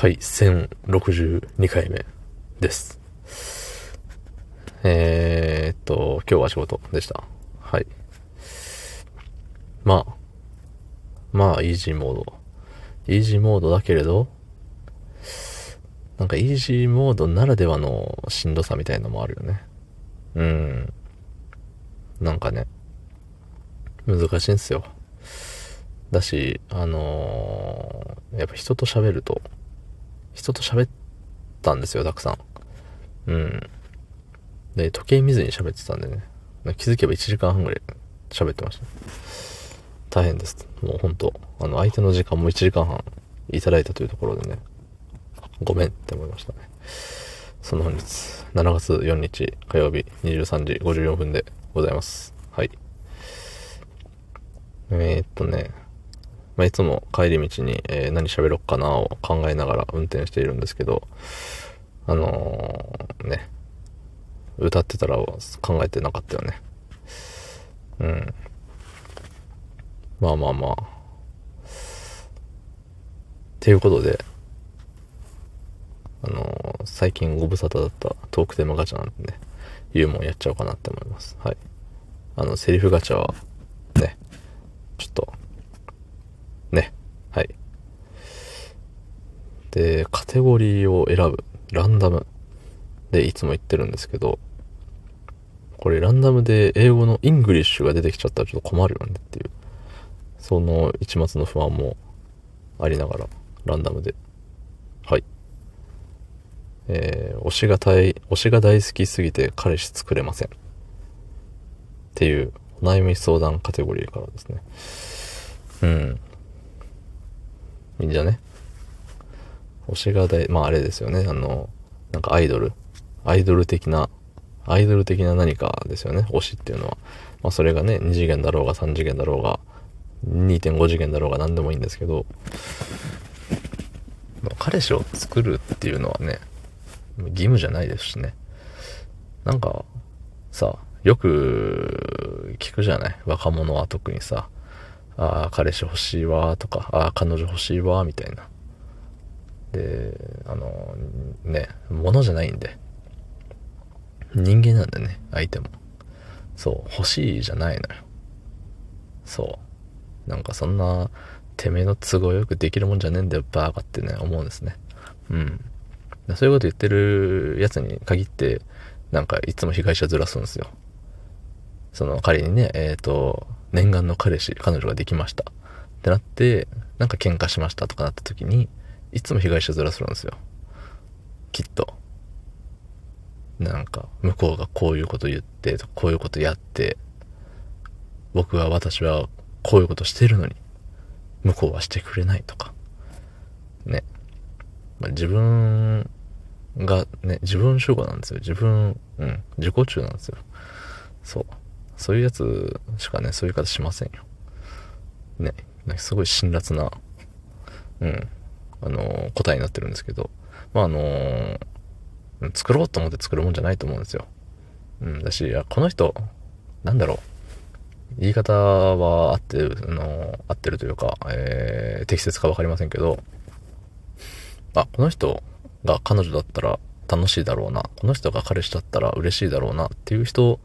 はい、1062回目です。えー、っと、今日は仕事でした。はい。まあ、まあ、イージーモード。イージーモードだけれど、なんかイージーモードならではのしんどさみたいなのもあるよね。うん。なんかね、難しいんすよ。だし、あのーやっぱ人と喋ると、人と喋ったんですよ、たくさん。うん。で、時計見ずに喋ってたんでね。気づけば1時間半ぐらい喋ってました。大変です。もうほんと、あの、相手の時間も1時間半いただいたというところでね、ごめんって思いましたね。その本日、7月4日火曜日23時54分でございます。はい。えー、っとね、まあ、いつも帰り道に、えー何喋ろっかなを考えながら運転しているんですけど、あのーね、歌ってたら考えてなかったよね。うん。まあまあまあ。っていうことで、あのー最近ご無沙汰だったトークテーマガチャなんでね、いうもんやっちゃおうかなって思います。はい。あの、セリフガチャは、ね、ちょっと、ね。はい。で、カテゴリーを選ぶ。ランダム。で、いつも言ってるんですけど、これランダムで英語の English が出てきちゃったらちょっと困るよねっていう、その一抹の不安もありながら、ランダムで。はい。えー、推しが大、推しが大好きすぎて彼氏作れません。っていう、お悩み相談カテゴリーからですね。うん。いいんじゃね推しが大、まああれですよね。あの、なんかアイドル。アイドル的な、アイドル的な何かですよね。推しっていうのは。まあそれがね、2次元だろうが3次元だろうが、2.5次元だろうが何でもいいんですけど、彼氏を作るっていうのはね、義務じゃないですしね。なんか、さ、よく聞くじゃない？若者は特にさ、ああ、彼氏欲しいわとか、ああ、彼女欲しいわみたいな。で、あの、ね、物じゃないんで。人間なんだよね、相手も。そう、欲しいじゃないのよ。そう。なんかそんな、てめえの都合よくできるもんじゃねえんだよ、バーカってね、思うんですね。うん。そういうこと言ってるやつに限って、なんかいつも被害者ずらすんですよ。その仮にね、えっ、と、念願の彼氏、彼女ができました。ってなって、なんか喧嘩しましたとかなった時に、いつも被害者ずらするんですよ。きっと。なんか、向こうがこういうこと言って、こういうことやって、僕は私はこういうことしてるのに、向こうはしてくれないとか。ね。まあ、自分がね、自分主語なんですよ。自分、うん、自己中なんですよ。そう。そういうやつしかね、そういう言い方しませんよ。ね。なんかすごい辛辣な、うん、あのー答えになってるんですけど、まああのー作ろうと思って作るもんじゃないと思うんですよ。うん、だし、この人、なんだろう。言い方は合ってる、あのー合ってるというか、えー、適切かわかりませんけど、あ、この人が彼女だったら楽しいだろうな。この人が彼氏だったら嬉しいだろうなっていう人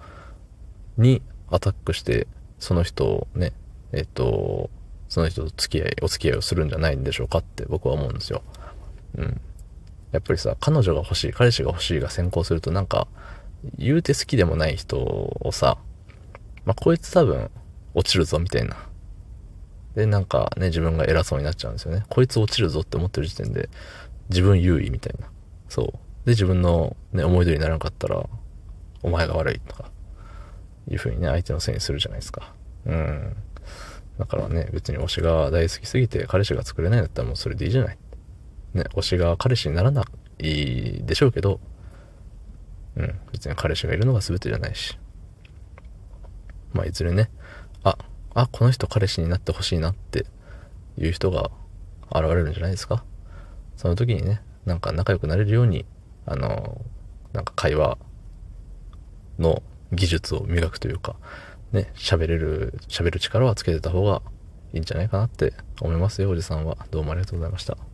にアタックして、その人をね、えっ、と、その人と付き合い、お付き合いをするんじゃないんでしょうかって僕は思うんですよ。うん。やっぱりさ、彼女が欲しい、彼氏が欲しいが先行するとなんか、言うて好きでもない人をさ、まあ、こいつ多分落ちるぞみたいな。で、なんかね、自分が偉そうになっちゃうんですよね。こいつ落ちるぞって思ってる時点で、自分優位みたいな。そう。で、自分のね、思い通りにならなかったら、お前が悪いとか、いう風にね、相手のせいにするじゃないですか。うん。だからね、別に推しが大好きすぎて彼氏が作れないんだったらもうそれでいいじゃない。ね、推しが彼氏にならないでしょうけど、うん、別に彼氏がいるのが全てじゃないし。まあ、いずれね、あ、あ、この人彼氏になってほしいなっていう人が現れるんじゃないですか。その時にね、なんか仲良くなれるように、あの、なんか会話の技術を磨くというか、ね、喋れる、喋る力はつけてた方がいいんじゃないかなって思いますよ、おじさんは。どうもありがとうございました。